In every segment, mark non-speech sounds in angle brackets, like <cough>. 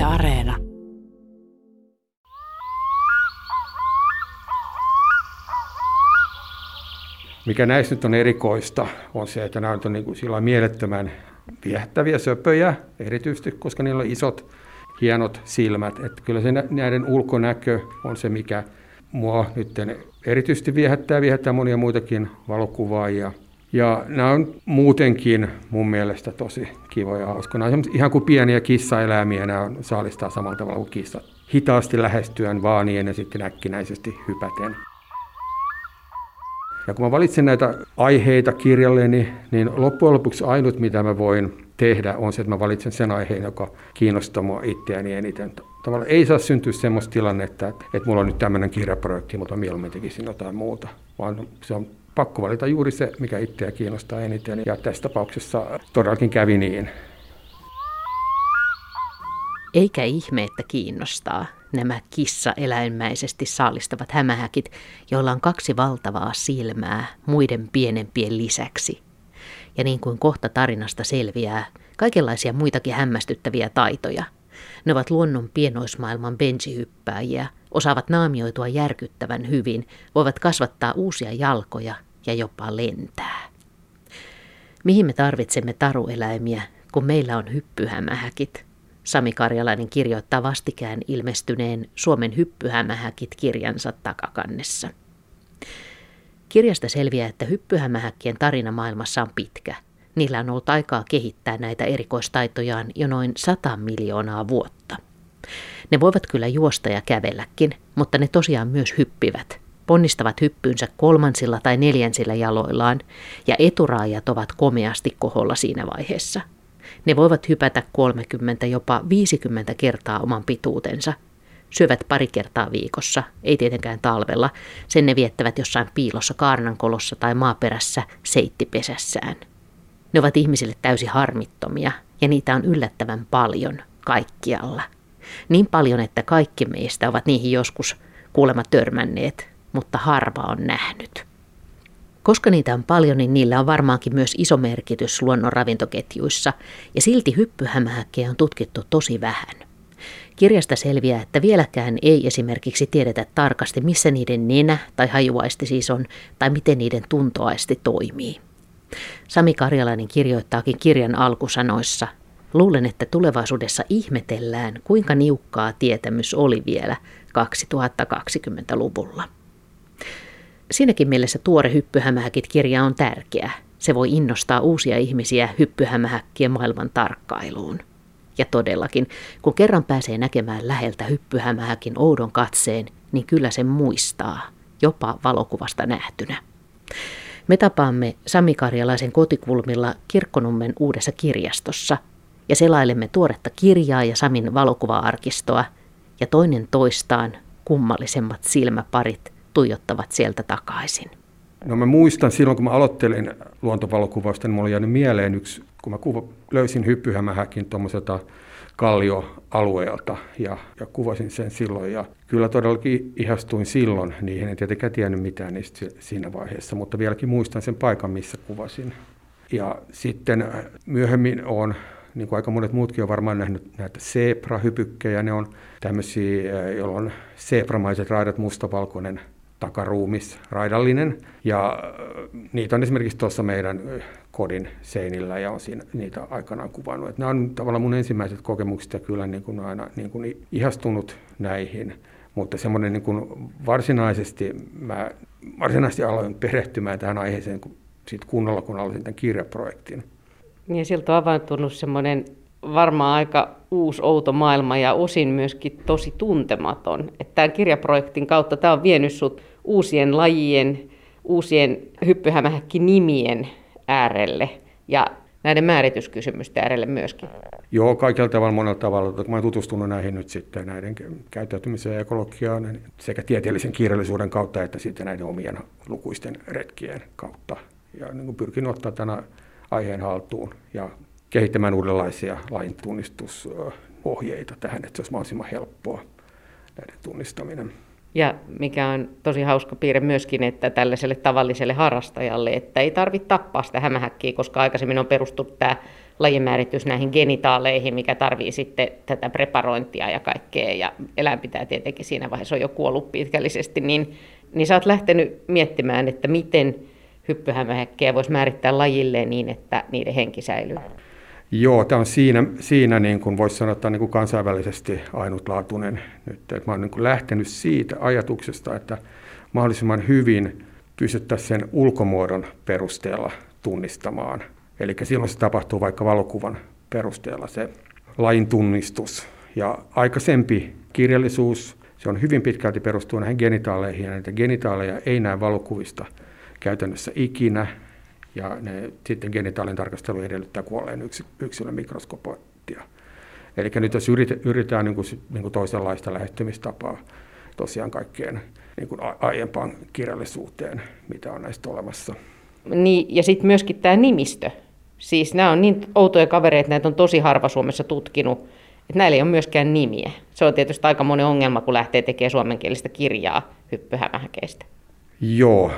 Yle Areena. Mikä näissä nyt on erikoista, on se, että nämä on niin kuin sillä mielettömän viehättäviä söpöjä, erityisesti koska niillä on isot, hienot silmät. Että kyllä se näiden ulkonäkö on se, mikä mua nyt erityisesti viehättää, viehättää monia muitakin valokuvaajia. Ja nämä on muutenkin mun mielestä tosi kivoja hauskoja. Nämä on ihan kuin pieniä kissaeläimiä, nämä saalistaa samalla tavalla kuin kissat. Hitaasti lähestyen vaanien ja sitten äkkinäisesti hypäten. Ja kun mä valitsen näitä aiheita kirjalleni, niin loppujen lopuksi ainut, mitä mä voin tehdä, on se, että mä valitsen sen aiheen, joka kiinnostaa mua itseäni eniten. Tavallaan ei saa syntyä semmoista tilannetta, että, että mulla on nyt tämmöinen kirjaprojekti, mutta mieluummin tekisin jotain muuta, vaan se on pakko valita juuri se, mikä itseä kiinnostaa eniten. Ja tässä tapauksessa todellakin kävi niin. Eikä ihme, että kiinnostaa nämä kissa-eläinmäisesti saalistavat hämähäkit, joilla on kaksi valtavaa silmää muiden pienempien lisäksi. Ja niin kuin kohta tarinasta selviää, kaikenlaisia muitakin hämmästyttäviä taitoja. Ne ovat luonnon pienoismaailman bensihyppääjiä, osaavat naamioitua järkyttävän hyvin, voivat kasvattaa uusia jalkoja ja jopa lentää. Mihin me tarvitsemme tarueläimiä, kun meillä on hyppyhämähäkit – Sami Karjalainen kirjoittaa vastikään ilmestyneen Suomen hyppyhämähäkit kirjansa takakannessa. Kirjasta selviää, että hyppyhämähäkkien tarina maailmassa on pitkä. Niillä on ollut aikaa kehittää näitä erikoistaitojaan jo noin 100 miljoonaa vuotta. Ne voivat kyllä juosta ja kävelläkin, mutta ne tosiaan myös hyppivät. Ponnistavat hyppyynsä kolmansilla tai neljänsillä jaloillaan, ja eturaajat ovat komeasti koholla siinä vaiheessa – ne voivat hypätä 30 jopa 50 kertaa oman pituutensa. Syövät pari kertaa viikossa, ei tietenkään talvella. Sen ne viettävät jossain piilossa kaarnankolossa tai maaperässä seittipesässään. Ne ovat ihmisille täysin harmittomia ja niitä on yllättävän paljon kaikkialla. Niin paljon, että kaikki meistä ovat niihin joskus kuulemma törmänneet, mutta harva on nähnyt. Koska niitä on paljon, niin niillä on varmaankin myös iso merkitys luonnon ravintoketjuissa, ja silti hyppyhämähäkkejä on tutkittu tosi vähän. Kirjasta selviää, että vieläkään ei esimerkiksi tiedetä tarkasti, missä niiden nenä tai hajuaisti siis on, tai miten niiden tuntoaisti toimii. Sami Karjalainen kirjoittaakin kirjan alkusanoissa, Luulen, että tulevaisuudessa ihmetellään, kuinka niukkaa tietämys oli vielä 2020-luvulla. Siinäkin mielessä tuore Hyppyhämähäkit-kirja on tärkeä. Se voi innostaa uusia ihmisiä hyppyhämähäkkien maailman tarkkailuun. Ja todellakin, kun kerran pääsee näkemään läheltä hyppyhämähäkin oudon katseen, niin kyllä sen muistaa, jopa valokuvasta nähtynä. Me tapaamme Sami Karjalaisen kotikulmilla Kirkkonummen uudessa kirjastossa ja selailemme tuoretta kirjaa ja Samin valokuva-arkistoa ja toinen toistaan kummallisemmat silmäparit – tuijottavat sieltä takaisin? No mä muistan silloin, kun mä aloittelin luontovalokuvausta, niin mulla oli jäänyt mieleen yksi, kun mä kuva, löysin hyppyhämähäkin tuommoiselta kallioalueelta ja, ja kuvasin sen silloin. Ja kyllä todellakin ihastuin silloin niihin, en tietenkään tiennyt mitään niistä siinä vaiheessa, mutta vieläkin muistan sen paikan, missä kuvasin. Ja sitten myöhemmin on niin kuin aika monet muutkin on varmaan nähnyt näitä zebra-hypykkejä. Ne on tämmöisiä, joilla on zebramaiset raidat, mustavalkoinen takaruumis, raidallinen. Ja äh, niitä on esimerkiksi tuossa meidän äh, kodin seinillä ja on siinä, niitä aikanaan kuvannut. Et nämä on tavallaan mun ensimmäiset kokemukset ja kyllä niin kuin aina niin kuin ihastunut näihin. Mutta semmoinen niin kuin varsinaisesti, mä varsinaisesti aloin perehtymään tähän aiheeseen sit kunnolla, kun aloitin tämän kirjaprojektin. Niin siltä on avautunut semmoinen varmaan aika uusi, outo maailma ja osin myöskin tosi tuntematon. Että tämän kirjaprojektin kautta tämä on vienyt sut uusien lajien, uusien hyppyhämähäkki-nimien äärelle ja näiden määrityskysymysten äärelle myöskin. Joo, kaikilla tavalla monella tavalla. Mä olen tutustunut näihin nyt sitten näiden käyttäytymiseen ja ekologiaan sekä tieteellisen kirjallisuuden kautta että sitten näiden omien lukuisten retkien kautta. Ja niin pyrkin ottaa tänä aiheen haltuun ja kehittämään uudenlaisia lain tunnistusohjeita tähän, että se olisi mahdollisimman helppoa näiden tunnistaminen. Ja mikä on tosi hauska piirre myöskin, että tällaiselle tavalliselle harrastajalle, että ei tarvitse tappaa sitä hämähäkkiä, koska aikaisemmin on perustunut tämä lajimääritys näihin genitaaleihin, mikä tarvii sitten tätä preparointia ja kaikkea, ja eläin pitää tietenkin siinä vaiheessa on jo kuollut pitkällisesti, niin, niin sä oot lähtenyt miettimään, että miten hyppyhämähäkkejä voisi määrittää lajilleen niin, että niiden henki säilyy. Joo, tämä on siinä, siinä niin kuin voisi sanoa, että niin kuin kansainvälisesti ainutlaatuinen nyt. Että mä olen niin kuin lähtenyt siitä ajatuksesta, että mahdollisimman hyvin pystyttäisiin sen ulkomuodon perusteella tunnistamaan. Eli silloin se tapahtuu vaikka valokuvan perusteella se lajin tunnistus. Ja aikaisempi kirjallisuus, se on hyvin pitkälti perustuu näihin genitaaleihin, ja näitä genitaaleja ei näe valokuvista käytännössä ikinä, ja ne, sitten genitaalin tarkastelu edellyttää kuolleen yks, yksilön mikroskopointia. Eli nyt jos yritetään, yritetään niin kuin, niin kuin toisenlaista lähestymistapaa tosiaan kaikkeen niin kuin aiempaan kirjallisuuteen, mitä on näistä olemassa. Niin, ja sitten myöskin tämä nimistö. Siis nämä on niin outoja kavereita, näitä on tosi harva Suomessa tutkinut, että näillä ei ole myöskään nimiä. Se on tietysti aika monen ongelma, kun lähtee tekemään suomenkielistä kirjaa hyppyhämähäkeistä. Joo.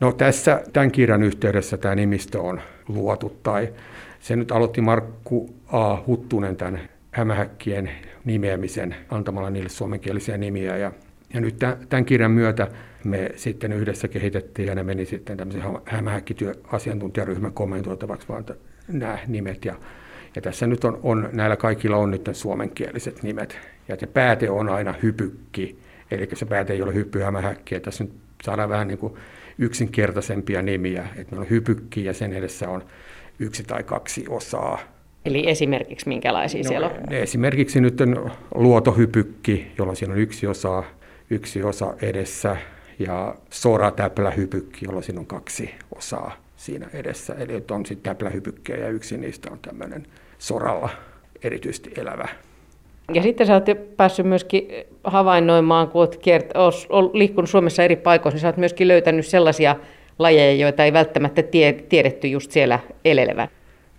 No tässä tämän kirjan yhteydessä tämä nimistö on luotu, tai se nyt aloitti Markku A. Huttunen tämän hämähäkkien nimeämisen antamalla niille suomenkielisiä nimiä, ja ja nyt tämän kirjan myötä me sitten yhdessä kehitettiin ja ne meni sitten tämmöisen hämähäkkityöasiantuntijaryhmän kommentoitavaksi vaan nämä nimet. Ja, ja tässä nyt on, on, näillä kaikilla on nyt suomenkieliset nimet. Ja se pääte on aina hypykki, eli se pääte ei ole hyppyhämähäkki. Tässä nyt saadaan vähän niin kuin yksinkertaisempia nimiä. Että meillä on hypykki ja sen edessä on yksi tai kaksi osaa. Eli esimerkiksi minkälaisia no, siellä on? Esimerkiksi nyt on luotohypykki, jolloin siinä on yksi osa, yksi osa edessä ja soratäplähypykki, jolla siinä on kaksi osaa siinä edessä. Eli on sitten täplähypykkejä ja yksi niistä on tämmöinen soralla erityisesti elävä. Ja sitten sä oot päässyt myöskin havainnoimaan, kun oot, kert- oot liikkunut Suomessa eri paikoissa, niin sä oot myöskin löytänyt sellaisia lajeja, joita ei välttämättä tie- tiedetty just siellä elelevän.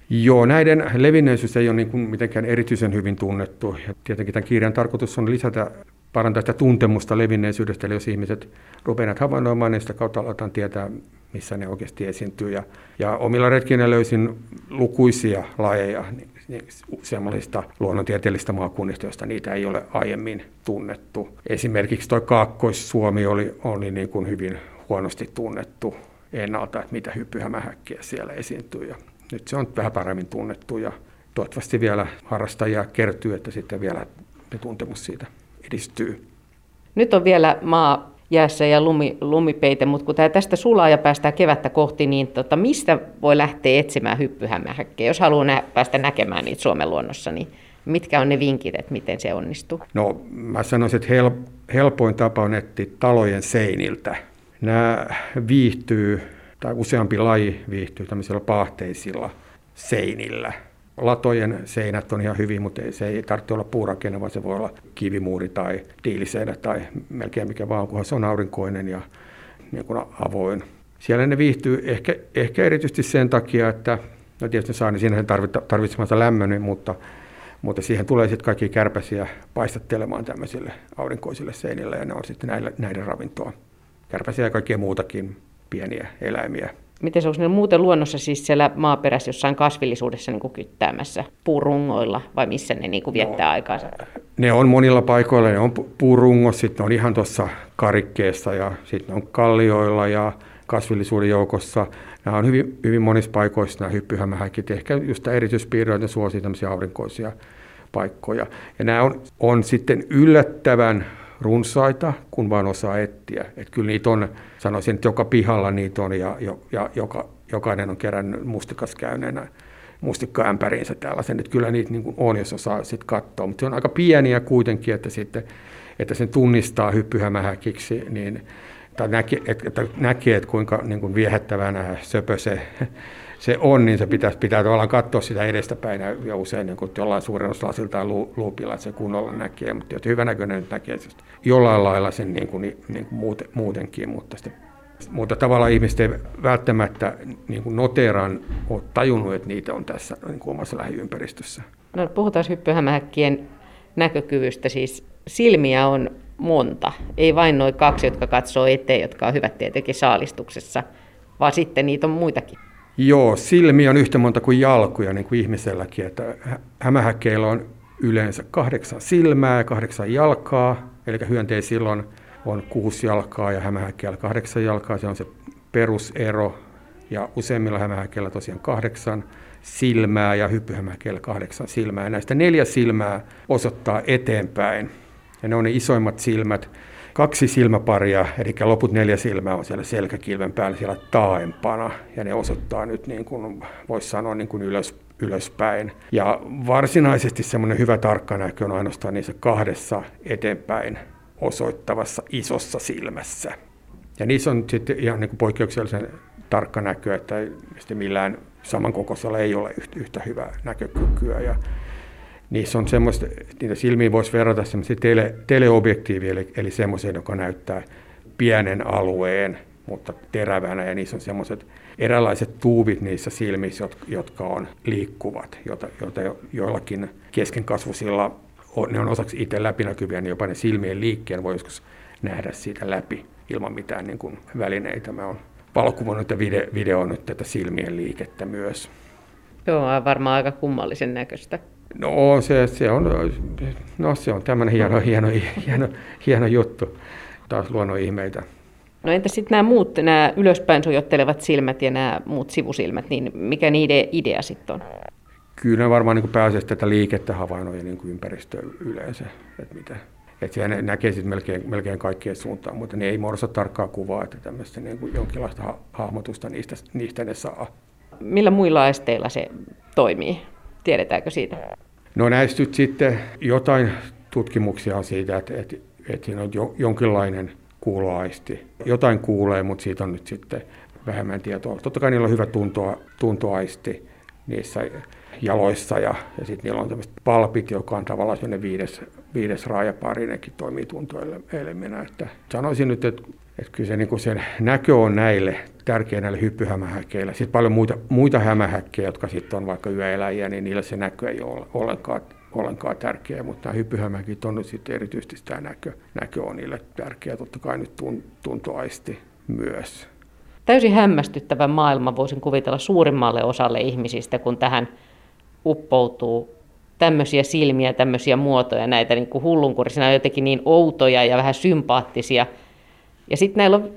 Joo, näiden levinneisyys ei ole niin kuin mitenkään erityisen hyvin tunnettu. Ja tietenkin tämän kirjan tarkoitus on lisätä parantaa sitä tuntemusta levinneisyydestä, eli jos ihmiset rupeavat havainnoimaan, niin sitä kautta aletaan tietää, missä ne oikeasti esiintyy. Ja, ja omilla retkinä löysin lukuisia lajeja sellaisista luonnontieteellistä maakunnista, joista niitä ei ole aiemmin tunnettu. Esimerkiksi tuo Kaakkois-Suomi oli, oli niin kuin hyvin huonosti tunnettu ennalta, että mitä hyppyhämähäkkiä siellä esiintyy. Ja nyt se on vähän paremmin tunnettu ja toivottavasti vielä harrastajia kertyy, että sitten vielä tuntemus siitä edistyy. Nyt on vielä maa jäässä ja lumi, lumipeite, mutta kun tämä tästä sulaa ja päästään kevättä kohti, niin tota, mistä voi lähteä etsimään hyppyhämähäkkejä? Jos haluaa nä- päästä näkemään niitä Suomen luonnossa, niin mitkä on ne vinkit, että miten se onnistuu? No mä sanoisin, että hel- helpoin tapa on etsiä talojen seiniltä. Nämä viihtyy, tai useampi laji viihtyy tämmöisillä paahteisilla seinillä – latojen seinät on ihan hyvin, mutta se ei tarvitse olla puurakenne, vaan se voi olla kivimuuri tai diiliseinä tai melkein mikä vaan, kunhan se on aurinkoinen ja niin kuin avoin. Siellä ne viihtyy ehkä, ehkä erityisesti sen takia, että no tietysti saa, niin siinä tarvitsemansa lämmön, mutta, mutta siihen tulee sitten kaikki kärpäsiä paistattelemaan tämmöisille aurinkoisille seinille ja ne on sitten näille, näiden ravintoa. Kärpäsiä ja kaikkea muutakin pieniä eläimiä miten se onko ne muuten luonnossa siis siellä maaperässä jossain kasvillisuudessa niin kuin kyttäämässä puurungoilla vai missä ne niin kuin viettää no, aikaansa? Ne on monilla paikoilla, ne on puurungos, sitten on ihan tuossa karikkeessa ja sitten on kallioilla ja kasvillisuuden joukossa. Nämä on hyvin, hyvin monissa paikoissa nämä hyppyhämähäkit, ehkä just erityispiirroita suosii tämmöisiä aurinkoisia paikkoja. Ja nämä on, on sitten yllättävän runsaita, kun vaan osaa etsiä. Että kyllä niitä on, sanoisin, että joka pihalla niitä on ja, ja joka, jokainen on kerännyt mustikas käyneenä mustikkaämpäriinsä tällaisen. Että kyllä niitä niin on, jos osaa sitten katsoa. Mutta se on aika pieniä kuitenkin, että, sitten, että sen tunnistaa hyppyhämähäkiksi, niin tai näkee, että, että näkee, että kuinka niin kuin viehättävänä söpö se se on, niin se pitää, pitää tavallaan katsoa sitä edestäpäin ja usein niin kuin jollain suurennuslasilta tai luupilla, että se kunnolla näkee, mutta jos hyvänäköinen nyt näkee että jollain lailla sen niin kuin, niin kuin muuten, muutenkin, mutta, sitten, mutta tavallaan ihmiset ei välttämättä niin kuin noteeraan ole tajunnut, että niitä on tässä niin kuin omassa lähiympäristössä. No, puhutaan hyppyhämähäkkien näkökyvystä, siis silmiä on monta, ei vain noin kaksi, jotka katsoo eteen, jotka on hyvät tietenkin saalistuksessa, vaan sitten niitä on muitakin. Joo, silmiä on yhtä monta kuin jalkuja, niin kuin ihmiselläkin. Että hämähäkkeillä on yleensä kahdeksan silmää ja kahdeksan jalkaa, eli hyönteisillä on, on kuusi jalkaa ja hämähäkkeillä kahdeksan jalkaa. Se on se perusero. Ja useimmilla hämähäkkeillä tosiaan kahdeksan silmää ja hyppyhämähäkkeillä kahdeksan silmää. Ja näistä neljä silmää osoittaa eteenpäin. Ja ne on ne isoimmat silmät. Kaksi silmäparia, eli loput neljä silmää on siellä selkäkilven päällä siellä taaempana. Ja ne osoittaa nyt, niin kuin voisi sanoa, niin kuin ylös, ylöspäin. Ja varsinaisesti semmoinen hyvä näkö on ainoastaan niissä kahdessa eteenpäin osoittavassa isossa silmässä. Ja niissä on sitten ihan niin kuin poikkeuksellisen tarkka näkö, että millään samankokoisella ei ole yhtä hyvää näkökykyä. Ja niissä on semmoista, niitä silmiä voisi verrata semmoisia tele, teleobjektiiviin, eli, eli semmoiseen, joka näyttää pienen alueen, mutta terävänä, ja niissä on semmoiset eräänlaiset tuuvit niissä silmissä, jotka on liikkuvat, joita, joita joillakin keskenkasvuisilla on, ne on osaksi itse läpinäkyviä, niin jopa ne silmien liikkeen voi joskus nähdä siitä läpi ilman mitään niin kuin välineitä. Mä oon valokuvannut ja video, video nyt tätä silmien liikettä myös. Joo, varmaan aika kummallisen näköistä. No se, se on, no, se on tämmöinen hieno, hieno, hieno, hieno juttu. Taas luonnon ihmeitä. No entä sitten nämä muut, nämä ylöspäin sujottelevat silmät ja nämä muut sivusilmät, niin mikä niiden idea sitten on? Kyllä ne varmaan niin pääsee tätä liikettä havainnoja niin ympäristöön yleensä, että mitä, että sehän näkee sitten melkein, melkein kaikkien suuntaan, mutta ne ei muodosta tarkkaa kuvaa, että tämmöistä niin kuin jonkinlaista ha- hahmotusta niistä, niistä ne saa. Millä muilla esteillä se toimii? Tiedetäänkö siitä? No näistä sitten jotain tutkimuksia siitä, että, että, että siinä on jo, jonkinlainen kuuloaisti. Jotain kuulee, mutta siitä on nyt sitten vähemmän tietoa. Totta kai niillä on hyvä tuntoa, tuntoaisti niissä jaloissa ja, ja sitten niillä on tämmöiset palpit, joka on tavallaan sellainen viides, viides raajapari, nekin toimii tuntoelemenä. Että sanoisin nyt, että, että kyllä se, niin sen näkö on näille tärkeä näille hyppyhämähäkkeille. Sitten paljon muita, muita hämähäkkejä, jotka sitten on vaikka yöeläjiä, niin niillä se näkö ei ole ollenkaan, ollenkaan tärkeä, mutta nämä hyppyhämähäkit on nyt sitten erityisesti tämä näkö, näkö on niille tärkeä, totta kai nyt tuntoaisti myös. Täysin hämmästyttävä maailma voisin kuvitella suurimmalle osalle ihmisistä, kun tähän uppoutuu tämmöisiä silmiä, tämmöisiä muotoja, näitä niin kuin hullunkurisina jotenkin niin outoja ja vähän sympaattisia. Ja sitten näillä on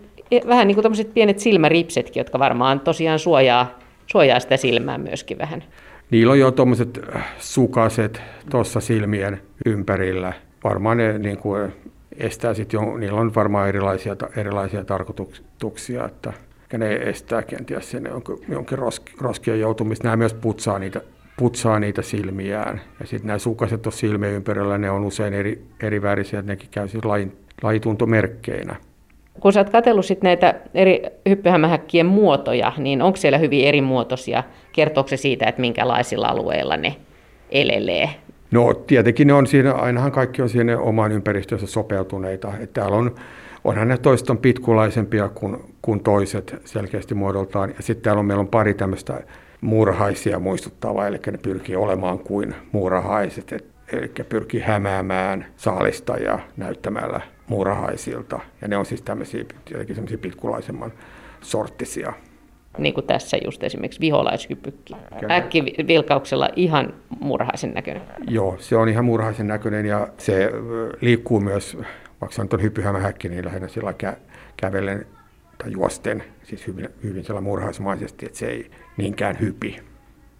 vähän niin kuin pienet silmäripsetkin, jotka varmaan tosiaan suojaa, suojaa sitä silmää myöskin vähän. Niillä on jo tuommoiset äh, sukaset tuossa silmien ympärillä. Varmaan ne niin kuin estää sitten jo, niillä on varmaan erilaisia, erilaisia tarkoituksia, että ne estää kenties sen jonkin, jonkin roskien joutumista. Nämä myös putsaa niitä putsaa niitä silmiään. Ja sitten nämä sukaset tuossa silmien ympärillä, ne on usein eri, eri värisiä, että nekin käy siis lajin, lajituntomerkkeinä. Kun sä oot katsellut sit näitä eri hyppyhämähäkkien muotoja, niin onko siellä hyvin eri muotoisia? Kertooko se siitä, että minkälaisilla alueilla ne elelee? No tietenkin ne on siinä, ainahan kaikki on siinä omaan ympäristössä sopeutuneita. Että täällä on, onhan ne toiset on pitkulaisempia kuin, kuin toiset selkeästi muodoltaan. Ja sitten täällä on, meillä on pari tämmöistä muurahaisia muistuttava, eli ne pyrkii olemaan kuin muurahaiset, eli pyrkii hämäämään saalista ja näyttämällä muurahaisilta. Ja ne on siis tämmöisiä tietenkin semmoisia pitkulaisemman sorttisia. Niin kuin tässä just esimerkiksi viholaishypykki. Äkkivilkauksella ihan muurahaisen näköinen. Joo, se on ihan muurahaisen näköinen ja se liikkuu myös, vaikka se on hyppyhämähäkki, niin lähinnä sillä kä- kävellen tai juosten, siis hyvin, hyvin sillä murhaismaisesti, että se ei niinkään hypi.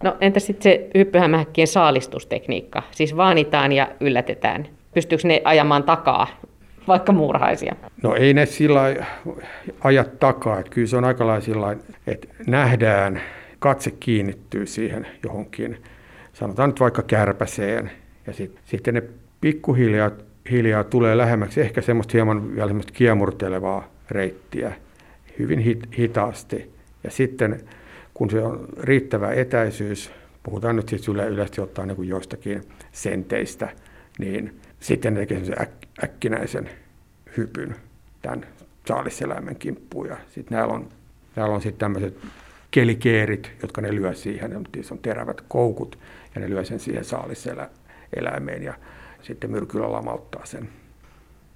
No entä sitten se hyppyhämähäkkien saalistustekniikka? Siis vaanitaan ja yllätetään. Pystyykö ne ajamaan takaa, vaikka muurahaisia? No ei ne sillä aja takaa. Että kyllä se on aika lailla että nähdään, katse kiinnittyy siihen johonkin, sanotaan nyt vaikka kärpäseen, ja sit, sitten ne pikkuhiljaa hiljaa tulee lähemmäksi ehkä semmoista hieman vielä semmoista kiemurtelevaa reittiä, hyvin hit, hitaasti. Ja sitten kun se on riittävä etäisyys, puhutaan nyt siis yle, yleisesti ottaen niin joistakin senteistä, niin sitten ne tekee äk, äkkinäisen hypyn tämän saaliseläimen kimppuun. Ja sitten näillä on, näillä on sitten tämmöiset kelikeerit, jotka ne lyö siihen, ne on terävät koukut, ja ne lyö sen siihen saaliseläimeen, ja sitten myrkyllä lamauttaa sen.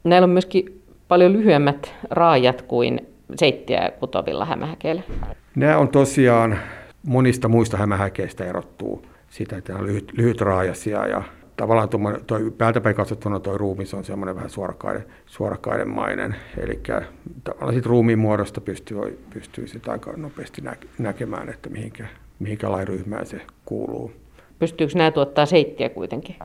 Näillä on myöskin paljon lyhyemmät raajat kuin seittiä kutovilla hämähäkeillä. Nämä on tosiaan monista muista hämähäkeistä erottuu sitä, että ne on lyhyt, lyhytraajaisia ja tavallaan tuo päältäpäin katsottuna tuo ruumis on semmoinen vähän suorakaiden, suorakaidemainen, eli tavallaan siitä ruumiin muodosta pystyy, pystyy sitä aika nopeasti näkemään, että mihinkä, mihinkä lairyhmään se kuuluu. Pystyykö nämä tuottaa seittiä kuitenkin?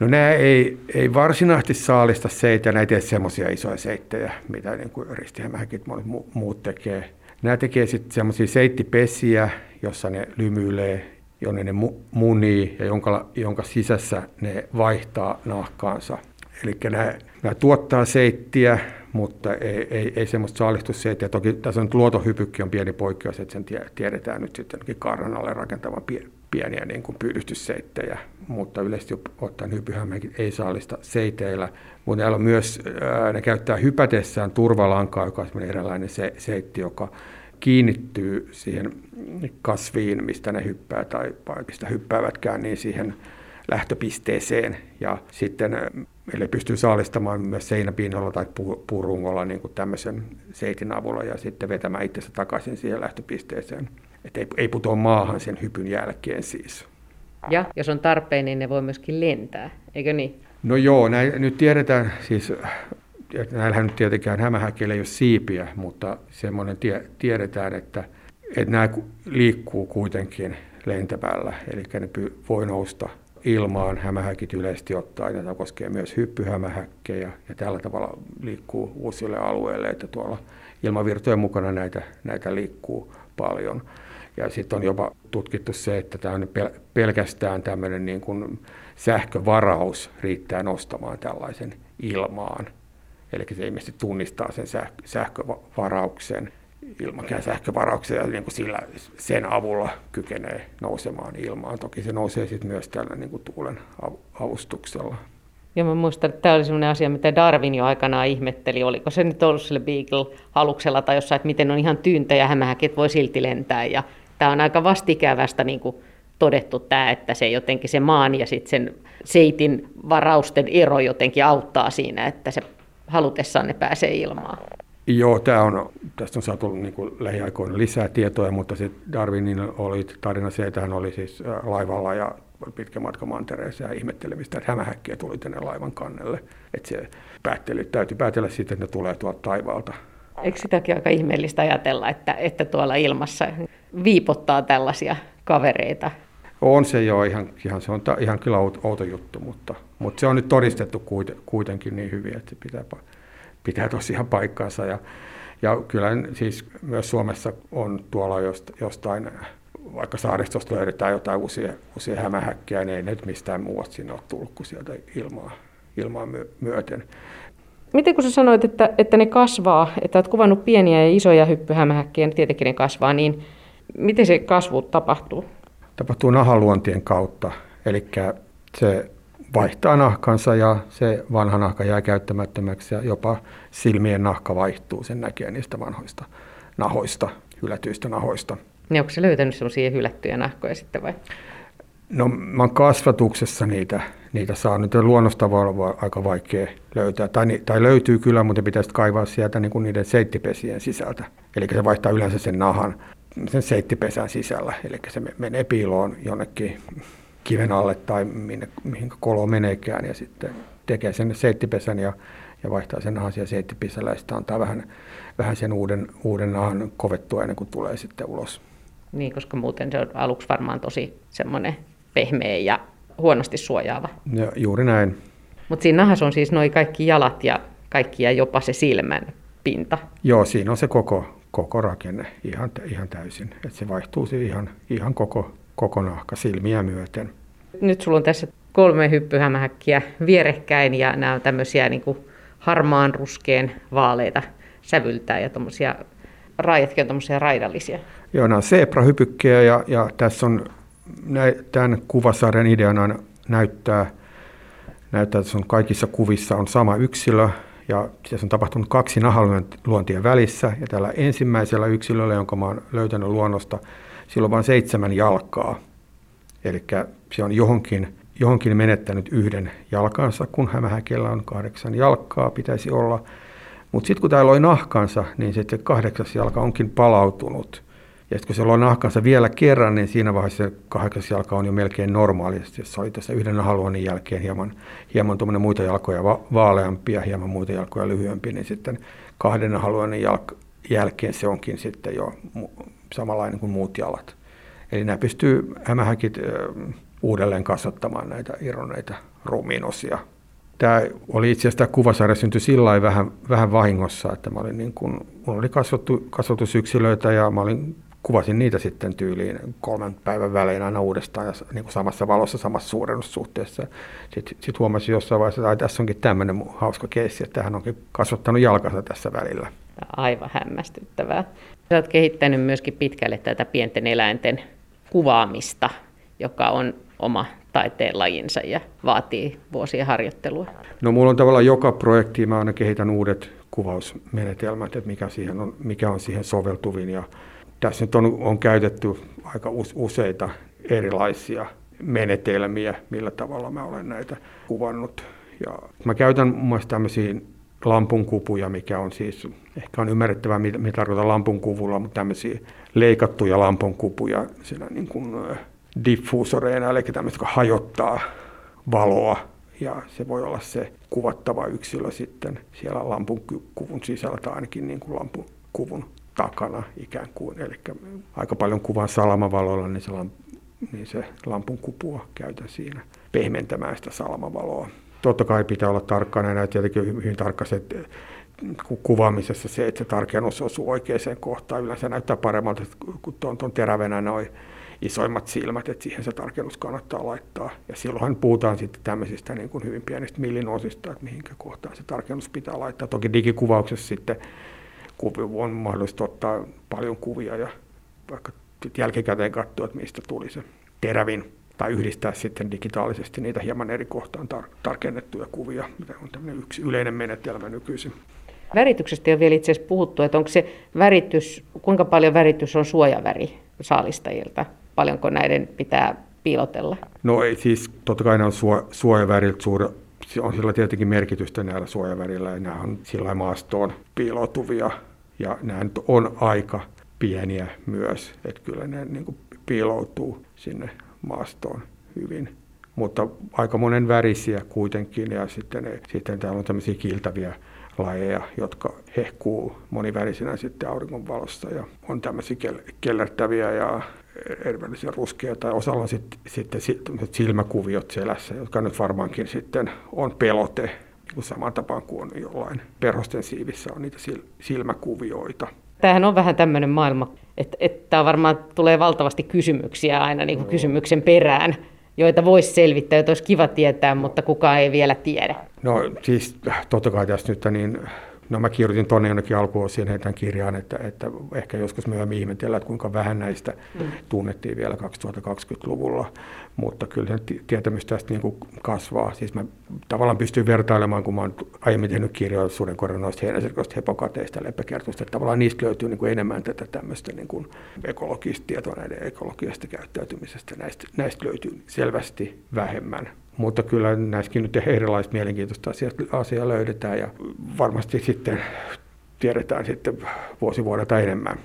No nämä ei, ei varsinaisesti saalista seitä, nämä ei tee semmoisia isoja seittejä, mitä niin kuin ristihämähäkit monet muut tekee. Nämä tekee sitten semmoisia seittipesiä, jossa ne lymyilee, jonne ne munii ja jonka, jonka sisässä ne vaihtaa nahkaansa. Eli nämä, nämä tuottaa seittiä, mutta ei, ei, ei semmoista saalistusseittiä. Toki tässä on luotohypykki on pieni poikkeus, että sen tiedetään nyt sitten kaarran alle rakentavan pieniä niin kuin pyydystysseittejä, mutta yleisesti ottaen hypyhämäkin ei saalista seiteillä. Mutta on myös, ne käyttää hypätessään turvalankaa, joka on eräänlainen se, seitti, joka kiinnittyy siihen kasviin, mistä ne hyppää tai mistä hyppäävätkään, niin siihen lähtöpisteeseen. Ja sitten meille pystyy saalistamaan myös seinäpinnalla tai puurungolla niin kuin tämmöisen seitin avulla ja sitten vetämään itsensä takaisin siihen lähtöpisteeseen. Että ei, ei putoa maahan sen hypyn jälkeen siis. Ja jos on tarpeen, niin ne voi myöskin lentää, eikö niin? No joo, näin, nyt tiedetään, siis näillähän nyt tietenkään hämähäkeillä ei ole siipiä, mutta semmoinen tie, tiedetään, että, että nämä liikkuu kuitenkin lentämällä, eli ne voi nousta ilmaan hämähäkit yleisesti ottaen, ja tämä koskee myös hyppyhämähäkkejä, ja tällä tavalla liikkuu uusille alueille, että tuolla ilmavirtojen mukana näitä, näitä liikkuu paljon. Ja sitten on jopa tutkittu se, että tämä on pelkästään tämmöinen niin kuin sähkövaraus riittää nostamaan tällaisen ilmaan. Eli se ilmeisesti tunnistaa sen sähkövarauksen, ilmakään sähkövarauksen ja niin kuin sillä, sen avulla kykenee nousemaan ilmaan. Toki se nousee sitten myös tällä niin kuin tuulen avustuksella. Ja mä muistan, että tämä oli sellainen asia, mitä Darwin jo aikanaan ihmetteli. Oliko se nyt ollut sille Beagle-aluksella tai jossain, että miten on ihan tyyntä ja hämähäkit voi silti lentää. Ja tämä on aika vastikävästä niin kuin todettu tämä, että se jotenkin se maan ja sitten sen seitin varausten ero jotenkin auttaa siinä, että se halutessaan ne pääsee ilmaan. Joo, tämä on, tästä on saatu niin kuin lähiaikoina lisää tietoja, mutta sitten Darwinin oli tarina se, että hän oli siis laivalla ja pitkä matka mantereessa ja ihmettelemistä, että hämähäkkiä tuli tänne laivan kannelle. Että se päätteli, täytyy päätellä sitten, että ne tulee tuolta taivaalta. Eikö sitäkin aika ihmeellistä ajatella, että, että tuolla ilmassa viipottaa tällaisia kavereita? On se jo, ihan, ihan, se on ta, ihan kyllä outo, juttu, mutta, mutta se on nyt todistettu kuitenkin niin hyvin, että se pitää, pitää tosiaan paikkaansa. Ja, ja kyllä siis myös Suomessa on tuolla jostain, vaikka saaristosta löydetään jotain uusia, uusia hämähäkkiä, niin ei nyt mistään muusta sinne ole tullut kuin sieltä ilmaa, ilmaa myöten. Miten kun sä sanoit, että, että ne kasvaa, että olet kuvannut pieniä ja isoja hyppyhämähäkkiä, niin tietenkin ne kasvaa, niin miten se kasvu tapahtuu? Tapahtuu nahaluontien kautta, eli se vaihtaa nahkansa ja se vanha nahka jää käyttämättömäksi ja jopa silmien nahka vaihtuu, sen näkee niistä vanhoista nahoista, hylätyistä nahoista. Niin onko se löytänyt sellaisia hylättyjä nahkoja sitten vai? No mä oon kasvatuksessa niitä, niitä saa. Nyt luonnosta voi olla aika vaikea löytää. Tai, tai löytyy kyllä, mutta pitäisi kaivaa sieltä niin kuin niiden seittipesien sisältä. Eli se vaihtaa yleensä sen nahan sen seittipesän sisällä. Eli se menee piiloon jonnekin kiven alle tai minne, mihin kolo meneekään ja sitten tekee sen seittipesän ja, ja vaihtaa sen nahan siellä seittipisällä ja sitten antaa vähän, vähän sen uuden, uuden nahan kovettua ennen kuin tulee sitten ulos. Niin, koska muuten se on aluksi varmaan tosi semmoinen pehmeä ja huonosti suojaava. Ja, juuri näin. Mutta siinä nahassa on siis noin kaikki jalat ja kaikki ja jopa se silmän pinta. Joo, siinä on se koko, koko rakenne ihan, ihan täysin. Et se vaihtuu se ihan, ihan koko, koko nahka silmiä myöten. Nyt sulla on tässä kolme hyppyhämähäkkiä vierekkäin ja nämä on tämmöisiä niin kuin harmaan ruskeen vaaleita sävyltää ja tuommoisia raijatkin on tuommoisia raidallisia. Joo, nämä on zebrahypykkejä ja, ja tässä on tämän kuvasarjan ideana näyttää, näyttää, että on kaikissa kuvissa on sama yksilö ja tässä on tapahtunut kaksi nahaluontien välissä ja tällä ensimmäisellä yksilöllä, jonka oon löytänyt luonnosta, sillä on vain seitsemän jalkaa. Eli se on johonkin, johonkin menettänyt yhden jalkansa, kun hämähäkellä on kahdeksan jalkaa pitäisi olla. Mutta sitten kun tämä loi nahkansa, niin sitten kahdeksas jalka onkin palautunut. Ja kun se luo nahkansa vielä kerran, niin siinä vaiheessa kahdeksas jalka on jo melkein normaali. Se oli tässä yhden nahaluonnin jälkeen hieman, hieman muita jalkoja va- vaaleampia, hieman muita jalkoja lyhyempiä, niin sitten kahden nahaluonnin jalk- jälkeen se onkin sitten jo samanlainen kuin muut jalat. Eli nämä pystyy hämähäkit uudelleen kasvattamaan näitä irroneita ruumiinosia. Tämä oli itse asiassa tämä kuvasarja syntyi sillä vähän, vähän vahingossa, että mä olin niin kuin, mulla oli kasvattu, kasvatusyksilöitä ja mä olin, kuvasin niitä sitten tyyliin kolmen päivän välein aina uudestaan ja niin kuin samassa valossa, samassa suurennussuhteessa. Sitten sit huomasin jossain vaiheessa, että tässä onkin tämmöinen hauska keissi, että hän onkin kasvattanut jalkansa tässä välillä. Aivan hämmästyttävää. Sä oot kehittänyt myöskin pitkälle tätä pienten eläinten kuvaamista, joka on oma taiteen lajinsa ja vaatii vuosien harjoittelua? No mulla on tavallaan joka projekti, mä aina kehitän uudet kuvausmenetelmät, että mikä, siihen on, mikä on siihen soveltuvin. Ja tässä nyt on, on käytetty aika useita erilaisia menetelmiä, millä tavalla mä olen näitä kuvannut. Ja mä käytän muun muassa tämmöisiä lampunkupuja, mikä on siis, ehkä on ymmärrettävää, mitä, mitä tarkoittaa lampunkuvulla, mutta tämmöisiä leikattuja lampunkupuja siinä niin kuin diffuusoreina, eli tämmöistä, jotka hajottaa valoa, ja se voi olla se kuvattava yksilö sitten siellä lampun kuvun sisällä tai ainakin niin kuin lampun kuvun takana ikään kuin. Eli aika paljon kuvan salamavaloilla, niin se, niin se lampun kupua käytän siinä pehmentämään sitä salamavaloa. Totta kai pitää olla tarkkana ja tietenkin hyvin tarkka se, kuvaamisessa se, että se tarkennus osuu oikeaan kohtaan. Yleensä näyttää paremmalta, kun tuon, tuon terävenä noin isoimmat silmät, että siihen se tarkennus kannattaa laittaa. Ja silloinhan puhutaan sitten tämmöisistä niin kuin hyvin pienistä millinosista, että mihinkä kohtaan se tarkennus pitää laittaa. Toki digikuvauksessa sitten on mahdollista ottaa paljon kuvia ja vaikka jälkikäteen katsoa, että mistä tuli se terävin tai yhdistää sitten digitaalisesti niitä hieman eri kohtaan tar- tarkennettuja kuvia, mitä on tämmöinen yksi yleinen menetelmä nykyisin. Värityksestä ei ole vielä itse asiassa puhuttu, että onko se väritys, kuinka paljon väritys on suojaväri saalistajilta? paljonko näiden pitää piilotella? No ei siis, totta kai ne on suo, suojaväriltä suuri, on sillä tietenkin merkitystä näillä suojavärillä, ja nämä on sillä maastoon piiloutuvia, ja nämä nyt on aika pieniä myös, että kyllä ne niin kuin piiloutuu sinne maastoon hyvin. Mutta aika monen värisiä kuitenkin, ja sitten, sitten täällä on tämmöisiä kiiltäviä lajeja, jotka hehkuu monivärisinä sitten auringonvalossa ja on tämmöisiä kellertäviä ja erillisiä ruskeja tai osalla on sitten, sitten silmäkuviot selässä, jotka nyt varmaankin sitten on pelote, niin kuin saman tapaan kuin on jollain perhosten siivissä on niitä silmäkuvioita. Tämähän on vähän tämmöinen maailma, että, että varmaan tulee valtavasti kysymyksiä aina niin kuin no. kysymyksen perään, joita voisi selvittää, joita olisi kiva tietää, mutta kukaan ei vielä tiedä. No siis totta kai tässä nyt niin No mä kirjoitin tuonne jonnekin alkuosien heidän kirjaan, että, että ehkä joskus myöhemmin ihmetellään, että kuinka vähän näistä mm. tunnettiin vielä 2020-luvulla, mutta kyllä tietämys tästä niin kuin kasvaa. Siis mä tavallaan pystyn vertailemaan, kun mä oon aiemmin tehnyt kirjoja sudenkorjanoista, heinäsirkoista, hepokateista, leppäkertuista, että tavallaan niistä löytyy niin kuin enemmän tätä tämmöistä niin kuin ekologista tietoa näiden ekologisesta käyttäytymisestä. Näistä, näistä löytyy selvästi vähemmän mutta kyllä näissäkin nyt erilaista mielenkiintoista asiaa löydetään ja varmasti sitten tiedetään sitten vuosi vuodelta enemmän.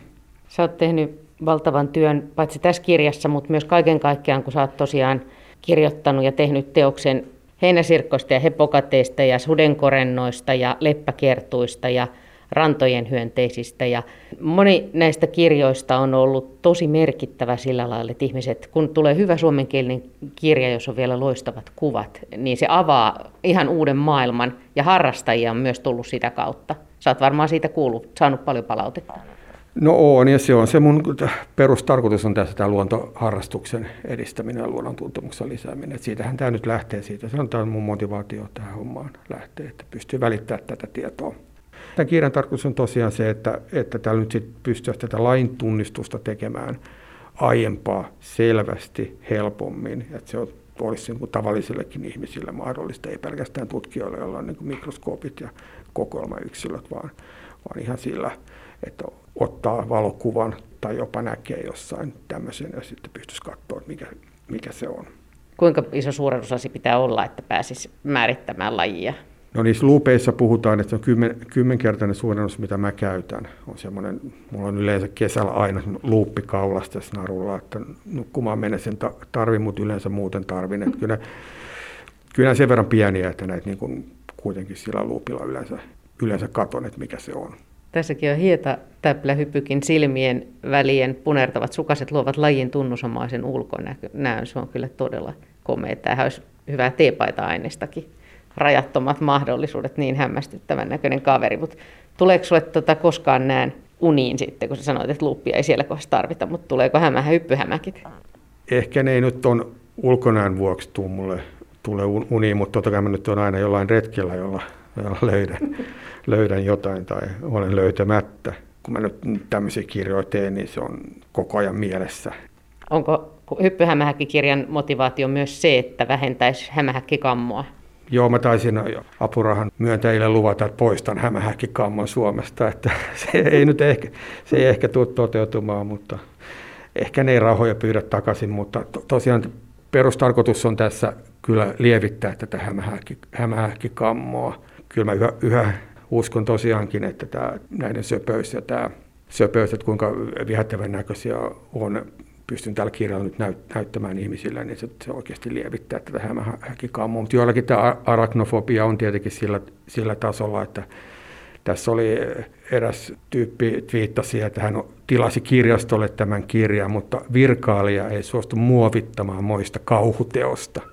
Sä oot tehnyt valtavan työn paitsi tässä kirjassa, mutta myös kaiken kaikkiaan, kun sä oot tosiaan kirjoittanut ja tehnyt teoksen heinäsirkkoista ja hepokateista ja sudenkorennoista ja leppäkertuista ja rantojen hyönteisistä. Ja moni näistä kirjoista on ollut tosi merkittävä sillä lailla, että ihmiset, kun tulee hyvä suomenkielinen kirja, jos on vielä loistavat kuvat, niin se avaa ihan uuden maailman ja harrastajia on myös tullut sitä kautta. Oot varmaan siitä kuullut, saanut paljon palautetta. No on, ja se on se mun perustarkoitus on tässä tämä luontoharrastuksen edistäminen ja luonnon tuntemuksen lisääminen. Et siitähän tämä nyt lähtee siitä. Se on tämä mun motivaatio tähän hommaan lähtee, että pystyy välittämään tätä tietoa Tämän kirjan tarkoitus on tosiaan se, että, että täällä nyt sit pystyisi tätä lain tunnistusta tekemään aiempaa selvästi helpommin, että se olisi niin kuin tavallisillekin ihmisille mahdollista, ei pelkästään tutkijoille, joilla on niin mikroskoopit ja kokoelmayksilöt, vaan, vaan ihan sillä, että ottaa valokuvan tai jopa näkee jossain tämmöisen ja sitten pystyisi katsoa, mikä, mikä se on. Kuinka iso suurennusasi pitää olla, että pääsisi määrittämään lajia? No niissä luupeissa puhutaan, että se on kymmen, kymmenkertainen suurennus, mitä mä käytän. On semmoinen, mulla on yleensä kesällä aina luuppi kaulasta narulla, että nukkumaan mennä sen tarvin, mutta yleensä muuten tarvin. Että kyllä, kyllä sen verran pieniä, että näitä niin kuin kuitenkin sillä luupilla yleensä, yleensä katon, että mikä se on. Tässäkin on hieta täplähypykin silmien välien punertavat sukaset luovat lajin tunnusomaisen ulkonäön. Se on kyllä todella komea. Tämähän olisi hyvää teepaita-aineistakin rajattomat mahdollisuudet, niin hämmästyttävän näköinen kaveri. Mutta tuleeko sinulle tota koskaan näin uniin sitten, kun sä sanoit, että luppia ei siellä kohdassa tarvita, mutta tuleeko hämä hyppyhämäkit? Ehkä ne ei nyt on ulkonäön vuoksi tule mulle tule uniin, mutta totta kai mä nyt on aina jollain retkellä, jolla löydän, löydän jotain tai olen löytämättä. Kun mä nyt tämmöisiä kirjoja teen, niin se on koko ajan mielessä. Onko hyppyhämähäkkikirjan motivaatio myös se, että vähentäisi hämähäkkikammoa? Joo, mä taisin apurahan myöntäjille luvata, että poistan hämähäkkikamman Suomesta. Että <laughs> se ei nyt ehkä, se ei ehkä tule toteutumaan, mutta ehkä ne ei rahoja pyydä takaisin, mutta to, tosiaan perustarkoitus on tässä kyllä lievittää tätä hämähäkki, hämähäkkikammoa. Kyllä mä yhä, yhä uskon tosiaankin, että tämä, näiden söpöys ja tämä söpöys, että kuinka viehättävän näköisiä on pystyn tällä kirjalla nyt näyttämään ihmisille, niin se, se oikeasti lievittää tätä hämähäkikammoa. Mutta joillakin tämä arachnofobia on tietenkin sillä, sillä tasolla, että tässä oli eräs tyyppi twiittasi, että hän tilasi kirjastolle tämän kirjan, mutta virkaalija ei suostu muovittamaan moista kauhuteosta.